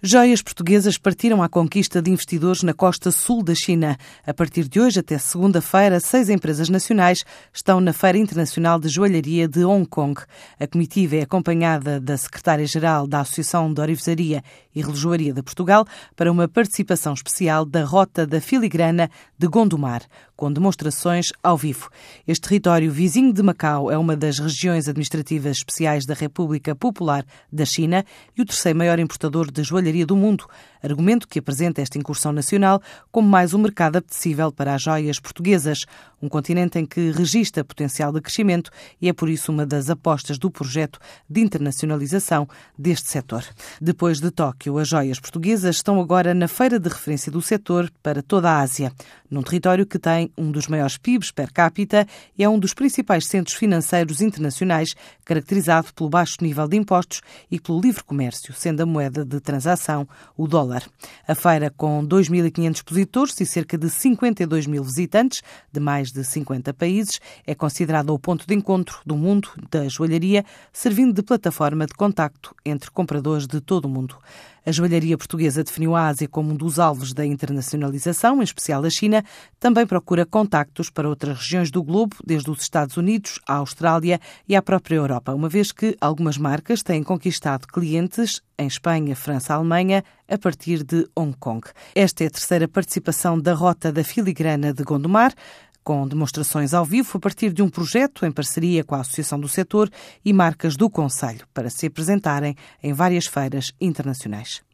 Joias portuguesas partiram à conquista de investidores na costa sul da China. A partir de hoje até segunda-feira, seis empresas nacionais estão na Feira Internacional de Joalharia de Hong Kong. A comitiva é acompanhada da secretária-geral da Associação de Orivesaria e Relojoaria de Portugal para uma participação especial da Rota da Filigrana de Gondomar, com demonstrações ao vivo. Este território vizinho de Macau é uma das regiões administrativas especiais da República Popular da China e o terceiro maior importador de joalharia joalharia do mundo, argumento que apresenta esta incursão nacional como mais um mercado apetecível para as joias portuguesas, um continente em que registra potencial de crescimento e é por isso uma das apostas do projeto de internacionalização deste setor. Depois de Tóquio, as joias portuguesas estão agora na feira de referência do setor para toda a Ásia, num território que tem um dos maiores PIBs per capita e é um dos principais centros financeiros internacionais, caracterizado pelo baixo nível de impostos e pelo livre comércio, sendo a moeda de transação o dólar. A feira, com 2.500 expositores e cerca de 52 mil visitantes de mais de 50 países, é considerada o ponto de encontro do mundo da joalharia, servindo de plataforma de contacto entre compradores de todo o mundo. A joalharia portuguesa definiu a Ásia como um dos alvos da internacionalização, em especial a China. Também procura contactos para outras regiões do globo, desde os Estados Unidos à Austrália e à própria Europa, uma vez que algumas marcas têm conquistado clientes em Espanha, França, Alemanha, a partir de Hong Kong. Esta é a terceira participação da Rota da Filigrana de Gondomar com demonstrações ao vivo a partir de um projeto em parceria com a Associação do Setor e marcas do Conselho, para se apresentarem em várias feiras internacionais.